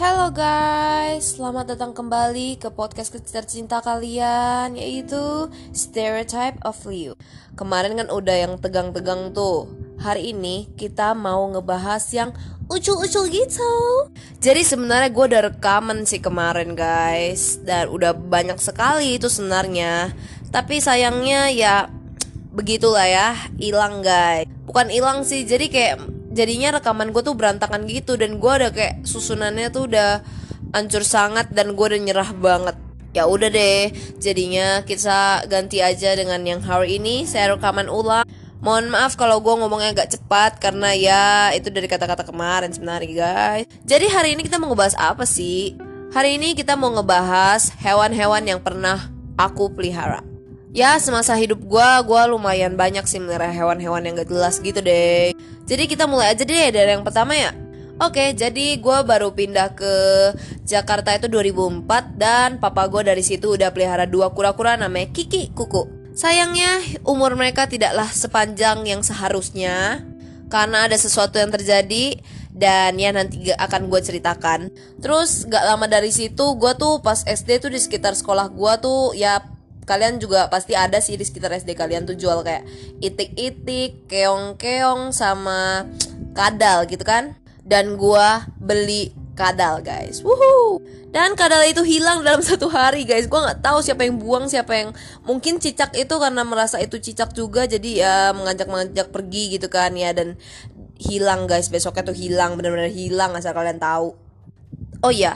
Halo guys, selamat datang kembali ke podcast tercinta kalian yaitu Stereotype of Liu. Kemarin kan udah yang tegang-tegang tuh. Hari ini kita mau ngebahas yang ucul-ucul gitu. Jadi sebenarnya gue udah rekaman sih kemarin guys dan udah banyak sekali itu sebenarnya. Tapi sayangnya ya begitulah ya, hilang guys. Bukan hilang sih, jadi kayak jadinya rekaman gue tuh berantakan gitu dan gue udah kayak susunannya tuh udah hancur sangat dan gue udah nyerah banget ya udah deh jadinya kita ganti aja dengan yang hari ini saya rekaman ulang Mohon maaf kalau gue ngomongnya agak cepat karena ya itu dari kata-kata kemarin sebenarnya guys. Jadi hari ini kita mau ngebahas apa sih? Hari ini kita mau ngebahas hewan-hewan yang pernah aku pelihara. Ya semasa hidup gue, gue lumayan banyak sih melihara hewan-hewan yang gak jelas gitu deh. Jadi kita mulai aja deh dari yang pertama ya. Oke, jadi gue baru pindah ke Jakarta itu 2004 dan papa gue dari situ udah pelihara dua kura-kura namanya Kiki Kuku. Sayangnya umur mereka tidaklah sepanjang yang seharusnya karena ada sesuatu yang terjadi dan ya nanti akan gue ceritakan. Terus gak lama dari situ gue tuh pas SD tuh di sekitar sekolah gue tuh ya kalian juga pasti ada sih di sekitar SD kalian tuh jual kayak itik-itik, keong-keong sama kadal gitu kan. Dan gua beli kadal guys. Woohoo. Dan kadal itu hilang dalam satu hari guys. Gua nggak tahu siapa yang buang, siapa yang mungkin cicak itu karena merasa itu cicak juga jadi ya mengajak-mengajak pergi gitu kan ya dan hilang guys. Besoknya tuh hilang, benar-benar hilang asal kalian tahu. Oh iya,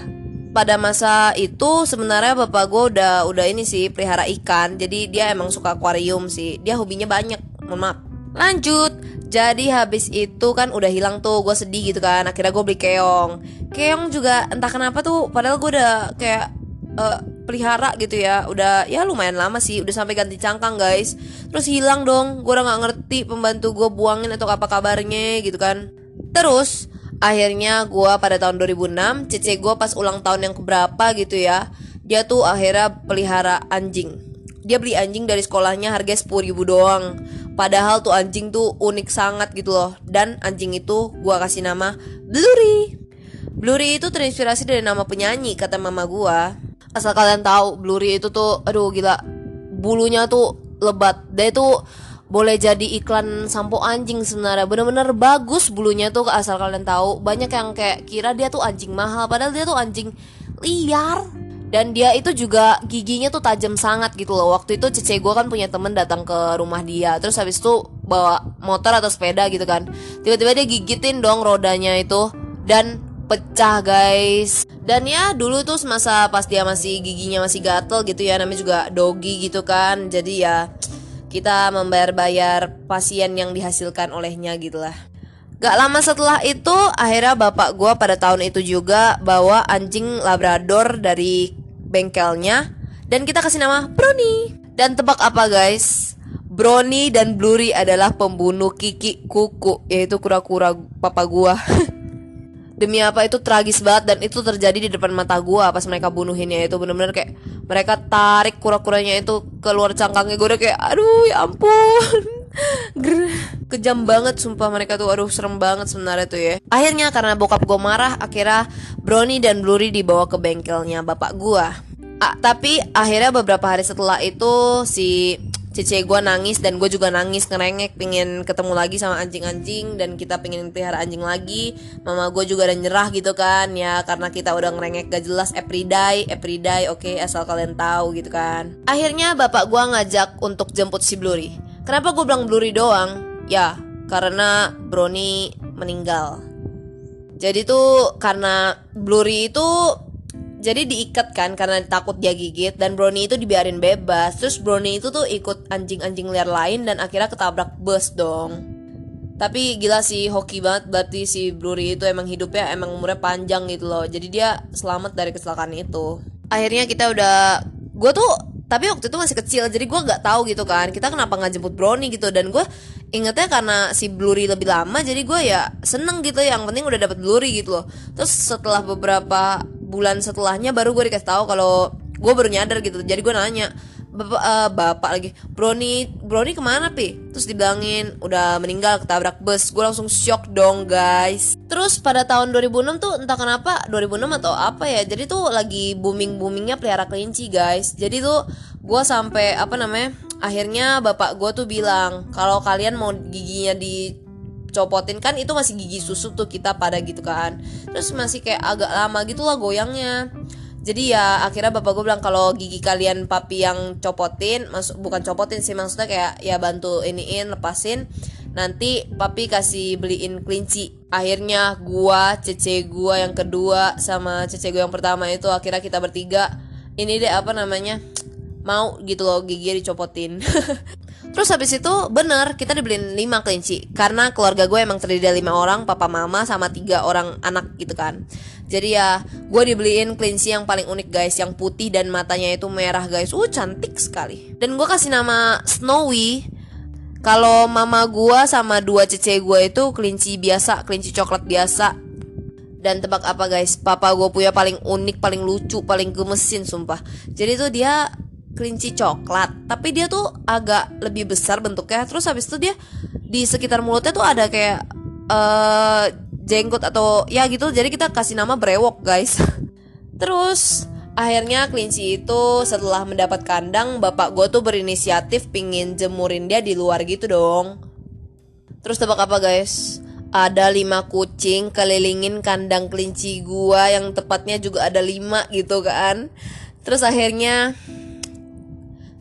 pada masa itu sebenarnya bapak gue udah udah ini sih pelihara ikan. Jadi dia emang suka akuarium sih. Dia hobinya banyak. Mohon maaf. Lanjut. Jadi habis itu kan udah hilang tuh gue sedih gitu kan. Akhirnya gue beli keong. Keong juga entah kenapa tuh padahal gue udah kayak uh, pelihara gitu ya. Udah ya lumayan lama sih. Udah sampai ganti cangkang guys. Terus hilang dong. Gue udah nggak ngerti pembantu gue buangin atau apa kabarnya gitu kan. Terus akhirnya gue pada tahun 2006 cece gue pas ulang tahun yang keberapa gitu ya dia tuh akhirnya pelihara anjing. Dia beli anjing dari sekolahnya harga 10 ribu doang. Padahal tuh anjing tuh unik sangat gitu loh. Dan anjing itu gue kasih nama Blurry. Blurry itu terinspirasi dari nama penyanyi kata mama gue asal kalian tahu Blurry itu tuh aduh gila bulunya tuh lebat. Dia tuh boleh jadi iklan sampo anjing sebenarnya. Bener-bener bagus bulunya tuh asal kalian tahu. Banyak yang kayak kira dia tuh anjing mahal padahal dia tuh anjing liar. Dan dia itu juga giginya tuh tajam sangat gitu loh. Waktu itu cece gue kan punya temen datang ke rumah dia. Terus habis itu bawa motor atau sepeda gitu kan. Tiba-tiba dia gigitin dong rodanya itu. Dan pecah guys. Dan ya dulu tuh semasa pas dia masih giginya masih gatel gitu ya namanya juga doggy gitu kan. Jadi ya kita membayar-bayar pasien yang dihasilkan olehnya gitu lah. Gak lama setelah itu akhirnya bapak gue pada tahun itu juga bawa anjing labrador dari bengkelnya dan kita kasih nama Brownie. Dan tebak apa guys? Brownie dan Blurry adalah pembunuh Kiki Kuku yaitu kura-kura papa gua. Demi apa itu tragis banget dan itu terjadi di depan mata gua pas mereka bunuhinnya itu. Bener-bener kayak mereka tarik kura-kuranya itu keluar cangkangnya gue udah kayak aduh ya ampun. Kejam banget sumpah mereka tuh. Aduh serem banget sebenarnya tuh ya. Akhirnya karena bokap gue marah akhirnya Brownie dan Blurry dibawa ke bengkelnya bapak gue ah, tapi akhirnya beberapa hari setelah itu si Cece gue nangis dan gue juga nangis ngerengek pengen ketemu lagi sama anjing-anjing dan kita pengen pelihara anjing lagi. Mama gue juga udah nyerah gitu kan ya karena kita udah ngerengek gak jelas everyday everyday oke okay, asal kalian tahu gitu kan. Akhirnya bapak gue ngajak untuk jemput si Blurry. Kenapa gue bilang Blurry doang? Ya karena Brony meninggal. Jadi tuh karena Blurry itu jadi diikat kan karena takut dia gigit dan Brownie itu dibiarin bebas. Terus Brownie itu tuh ikut anjing-anjing liar lain dan akhirnya ketabrak bus dong. Tapi gila sih hoki banget. Berarti si Blurry itu emang hidupnya emang umurnya panjang gitu loh. Jadi dia selamat dari kecelakaan itu. Akhirnya kita udah gue tuh tapi waktu itu masih kecil jadi gue nggak tahu gitu kan. Kita kenapa nggak jemput Brownie gitu? Dan gue ingetnya karena si Blurry lebih lama jadi gue ya seneng gitu. Yang penting udah dapet Blurry gitu loh. Terus setelah beberapa bulan setelahnya baru gue dikasih tahu kalau gue baru nyadar gitu. Jadi gue nanya bapak, uh, bapak lagi Brony Brony ke mana pi? Terus dibilangin udah meninggal ketabrak bus. Gue langsung shock dong guys. Terus pada tahun 2006 tuh entah kenapa 2006 atau apa ya jadi tuh lagi booming boomingnya pelihara kelinci guys. Jadi tuh gue sampai apa namanya akhirnya bapak gue tuh bilang kalau kalian mau giginya dicopotin. Kan itu masih gigi susu tuh kita pada gitu kan. Terus masih kayak agak lama gitu lah goyangnya. Jadi ya akhirnya bapak gue bilang kalau gigi kalian papi yang copotin masuk bukan copotin sih maksudnya kayak ya bantu iniin lepasin. Nanti papi kasih beliin kelinci. Akhirnya gua cece gua yang kedua sama cece gua yang pertama itu akhirnya kita bertiga ini deh apa namanya mau gitu loh gigi dicopotin Terus habis itu bener kita dibeliin 5 kelinci. Karena keluarga gue emang terdiri dari 5 orang Papa mama sama tiga orang anak gitu kan. Jadi ya gue dibeliin kelinci yang paling unik guys. Yang putih dan matanya itu merah guys. Uh cantik sekali. Dan gue kasih nama Snowy. Kalau mama gue sama dua cece gue itu kelinci biasa Kelinci coklat biasa. Dan tebak apa guys? Papa gue punya paling unik, paling lucu, paling gemesin sumpah. Jadi tuh dia kelinci coklat. Tapi dia tuh agak lebih besar bentuknya. Terus habis itu dia di sekitar mulutnya tuh ada kayak uh, jenggot atau ya gitu. Jadi kita kasih nama brewok guys. Terus akhirnya kelinci itu setelah mendapat kandang bapak gue tuh berinisiatif pingin jemurin dia di luar gitu dong. Terus tebak apa guys? Ada lima kucing kelilingin kandang kelinci gua yang tepatnya juga ada lima gitu kan. Terus akhirnya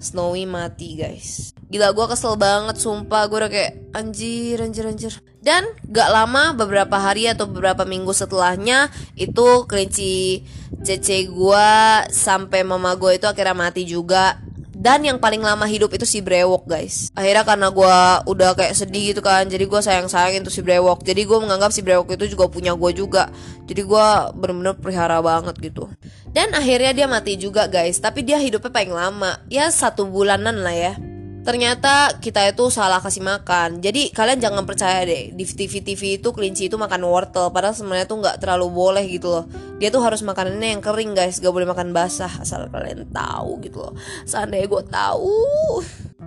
Snowy mati guys. Gila gue kesel banget sumpah. Gue udah kayak anjir anjir anjir. Dan gak lama beberapa hari atau beberapa minggu setelahnya Itu kelinci cece gue sampai mama gue itu akhirnya mati juga dan yang paling lama hidup itu si Brewok guys. Akhirnya karena gue udah kayak sedih gitu kan Jadi gue sayang-sayangin tuh si Brewok. Jadi gue menganggap si Brewok itu juga punya gue juga. Jadi gue bener-bener pelihara banget gitu. Dan akhirnya dia mati juga guys. Tapi dia hidupnya paling lama. Ya satu bulanan lah ya ternyata kita itu salah kasih makan. Jadi kalian jangan percaya deh di TV TV itu kelinci itu makan wortel. Padahal sebenarnya tuh nggak terlalu boleh gitu loh. Dia tuh harus makanannya yang kering guys. Gak boleh makan basah asal kalian tahu gitu loh. Seandainya gue tahu.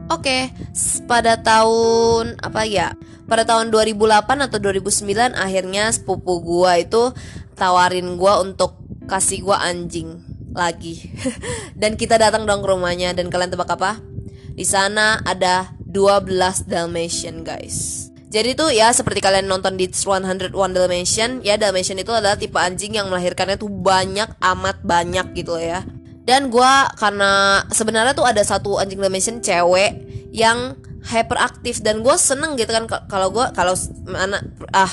Oke okay, pada tahun apa ya? Pada tahun 2008 atau 2009 akhirnya sepupu gue itu tawarin gue untuk kasih gue anjing lagi. Dan kita datang dong ke rumahnya. Dan kalian tebak apa di sana ada 12 Dalmatian guys. Jadi tuh ya seperti kalian nonton di 101 Dalmatian ya Dalmatian itu adalah tipe anjing yang melahirkannya tuh banyak amat banyak gitu ya. Dan gue karena sebenarnya tuh ada satu anjing Dalmatian cewek yang hyperaktif dan gue seneng gitu kan kalau gue kalau mana ah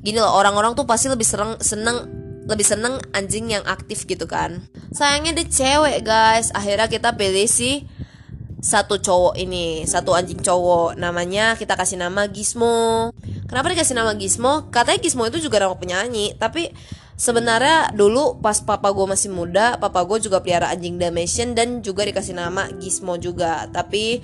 gini loh orang-orang tuh pasti lebih seneng seneng lebih seneng anjing yang aktif gitu kan sayangnya dia cewek guys akhirnya kita pilih si satu cowok ini satu anjing cowok. Namanya kita kasih nama Gizmo. Kenapa dikasih nama Gizmo? Katanya Gizmo itu juga nama penyanyi. Tapi sebenarnya dulu pas papa gue masih muda papa gue juga pelihara anjing Dalmatian dan juga dikasih nama Gizmo juga. Tapi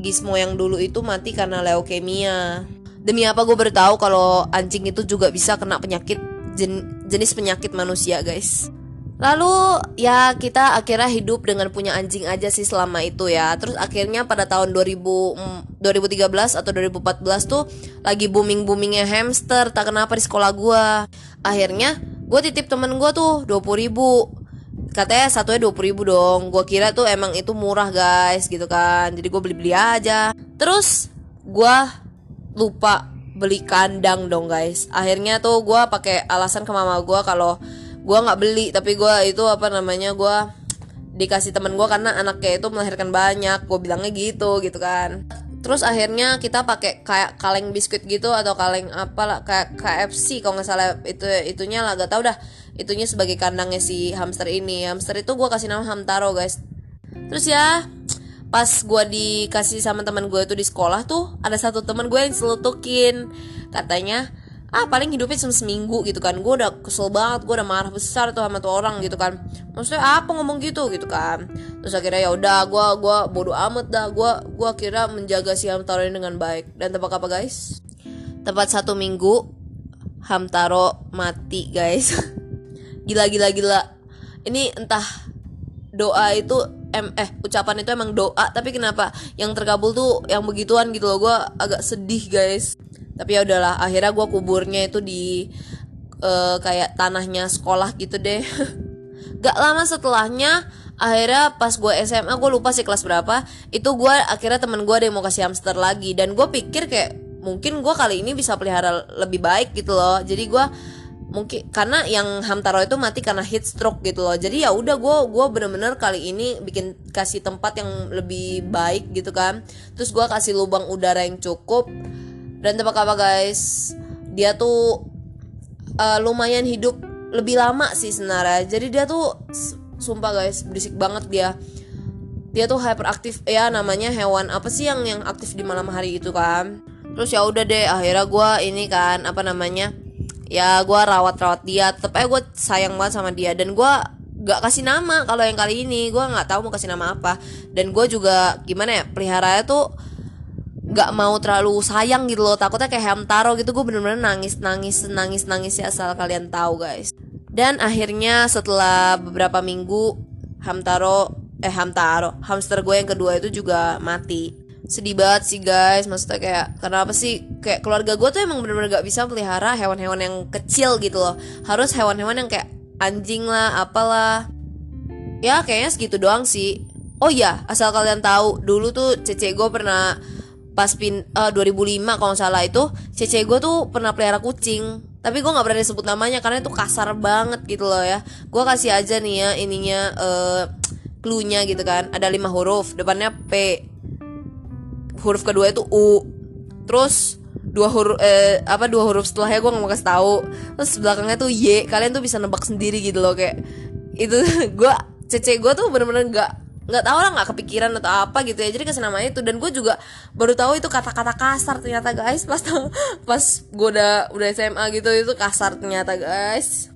Gizmo yang dulu itu mati karena leukemia. Demi apa gue bertahu kalau anjing itu juga bisa kena penyakit jen jenis penyakit manusia guys Lalu ya kita akhirnya hidup dengan punya anjing aja sih selama itu ya. Terus akhirnya pada tahun 2000 2013 atau 2014 tuh lagi booming boomingnya hamster. Tak kenapa di sekolah gue. Akhirnya gue titip temen gue tuh 20 ribu katanya satunya 20 ribu dong gue kira tuh emang itu murah guys gitu kan jadi gue beli-beli aja terus gue lupa beli kandang dong guys akhirnya tuh gue pakai alasan ke mama gue kalau gue nggak beli tapi gue itu apa namanya gue dikasih temen gue karena anaknya itu melahirkan banyak gue bilangnya gitu gitu kan. Terus akhirnya kita pakai kayak kaleng biskuit gitu atau kaleng apa kayak KFC kalau nggak salah itu itunya lah gak tau dah itunya sebagai kandangnya si hamster ini. Hamster itu gue kasih nama Hamtaro guys. Terus ya pas gue dikasih sama teman gue itu di sekolah tuh ada satu teman gue yang selutukin katanya ah paling hidupnya cuma seminggu gitu kan. Gue udah kesel banget gue udah marah besar tuh sama tuh orang gitu kan. Maksudnya apa ngomong gitu? gitu kan. Terus akhirnya ya udah gue gua bodoh amat dah. Gue gua kira menjaga si Hamtaro ini dengan baik. Dan tebak apa guys? Tepat satu minggu Hamtaro mati guys. Gila gila gila. Ini entah doa itu em eh ucapan itu emang doa tapi kenapa? Yang terkabul tuh yang begituan gitu loh. Gue agak sedih guys tapi ya udahlah akhirnya gue kuburnya itu di uh, kayak tanahnya sekolah gitu deh. Gak lama setelahnya akhirnya pas gue SMA gue lupa sih kelas berapa itu gue akhirnya temen gue ada yang mau kasih hamster lagi. Dan gue pikir kayak mungkin gue kali ini bisa pelihara lebih baik gitu loh. Jadi gue mungkin karena yang Hamtaro itu mati karena heat stroke gitu loh. Jadi ya udah gue gue bener-bener kali ini bikin kasih tempat yang lebih baik gitu kan. Terus gue kasih lubang udara yang cukup dan tebak apa guys? Dia tuh uh, lumayan hidup lebih lama sih sebenarnya. Jadi dia tuh sumpah guys berisik banget dia. Dia tuh hyperaktif ya namanya hewan apa sih yang yang aktif di malam hari itu kan? Terus ya udah deh akhirnya gue ini kan apa namanya ya gue rawat-rawat dia. Tetep aja gue sayang banget sama dia. Dan gue gak kasih nama kalau yang kali ini. Gue nggak tahu mau kasih nama apa. Dan gue juga gimana ya pelihara tuh gak mau terlalu sayang gitu loh. Takutnya kayak Hamtaro gitu gue bener-bener nangis nangis nangis nangis ya asal kalian tahu guys. Dan akhirnya setelah beberapa minggu Hamtaro eh Hamtaro hamster gue yang kedua itu juga mati. Sedih banget sih guys. Maksudnya kayak kenapa sih? Kayak keluarga gue tuh emang bener-bener gak bisa pelihara hewan-hewan yang kecil gitu loh. Harus hewan-hewan yang kayak anjing lah apalah. Ya kayaknya segitu doang sih. Oh ya asal kalian tahu dulu tuh cece gue pernah pas pin uh, 2005 kalau salah itu cece gue tuh pernah pelihara kucing. Tapi gue nggak berani sebut namanya karena itu kasar banget gitu loh ya. Gue kasih aja nih ya ininya uh, clue-nya gitu kan. Ada lima huruf depannya P. Huruf kedua itu U. Terus dua huruf eh, apa dua huruf setelahnya gue nggak mau kasih tahu. Terus belakangnya tuh Y. Kalian tuh bisa nebak sendiri gitu loh kayak. Itu gue cece gue tuh bener-bener nggak nggak tahu lah nggak kepikiran atau apa gitu ya. Jadi nama itu. Dan gue juga baru tahu itu kata-kata kasar ternyata guys. Pas pas gue udah udah SMA gitu itu kasar ternyata guys.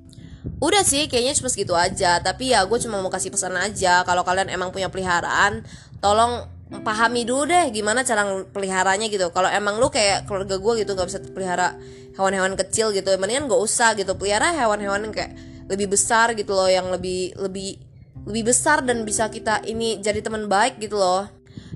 Udah sih kayaknya cuma segitu aja. Tapi ya gue cuma mau kasih pesan aja. Kalau kalian emang punya peliharaan tolong pahami dulu deh gimana cara peliharanya gitu. Kalau emang lu kayak keluarga gue gitu nggak bisa pelihara hewan-hewan kecil gitu mendingan gak usah gitu. Pelihara hewan-hewan yang kayak lebih besar gitu loh yang lebih lebih lebih besar dan bisa kita ini jadi teman baik gitu loh.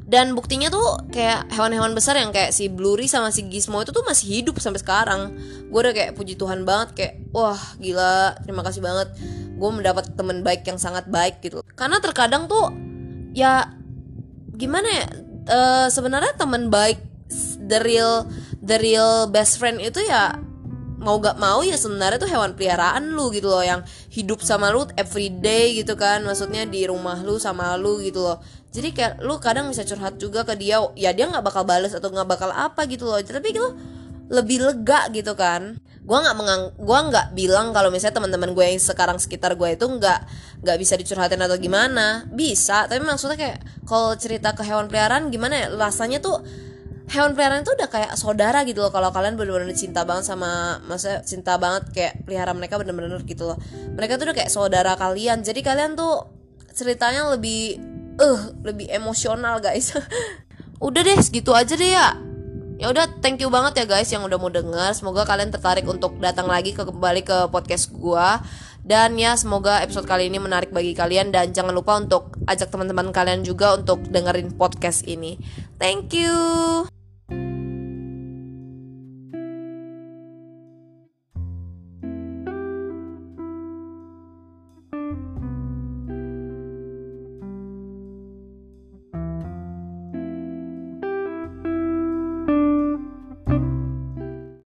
Dan buktinya tuh kayak hewan-hewan besar yang kayak si Bluri sama si Gizmo itu tuh masih hidup sampai sekarang. Gue udah kayak puji Tuhan banget kayak wah gila terima kasih banget. Gue mendapat teman baik yang sangat baik gitu. Karena terkadang tuh ya gimana ya uh, sebenarnya teman baik the real the real best friend itu ya mau gak mau ya sebenarnya tuh hewan peliharaan lu gitu loh yang hidup sama lu everyday gitu kan maksudnya di rumah lu sama lu gitu loh. Jadi kayak lu kadang bisa curhat juga ke dia ya dia nggak bakal balas atau nggak bakal apa gitu loh. Tapi gitu lebih lega gitu kan. Gue nggak mengang gue nggak bilang kalau misalnya teman-teman gue yang sekarang sekitar gue itu nggak nggak bisa dicurhatin atau gimana. Bisa tapi maksudnya kayak kalau cerita ke hewan peliharaan gimana ya? Rasanya tuh hewan peliharaan itu udah kayak saudara gitu loh. Kalau kalian bener-bener cinta banget sama masa cinta banget kayak pelihara mereka bener-bener gitu loh. Mereka tuh udah kayak saudara kalian. Jadi kalian tuh ceritanya lebih eh uh, lebih emosional guys. Udah deh segitu aja deh ya. Ya udah thank you banget ya guys yang udah mau denger. Semoga kalian tertarik untuk datang lagi ke kembali ke podcast gua. Dan ya semoga episode kali ini menarik bagi kalian. Dan jangan lupa untuk ajak teman-teman kalian juga untuk dengerin podcast ini. Thank you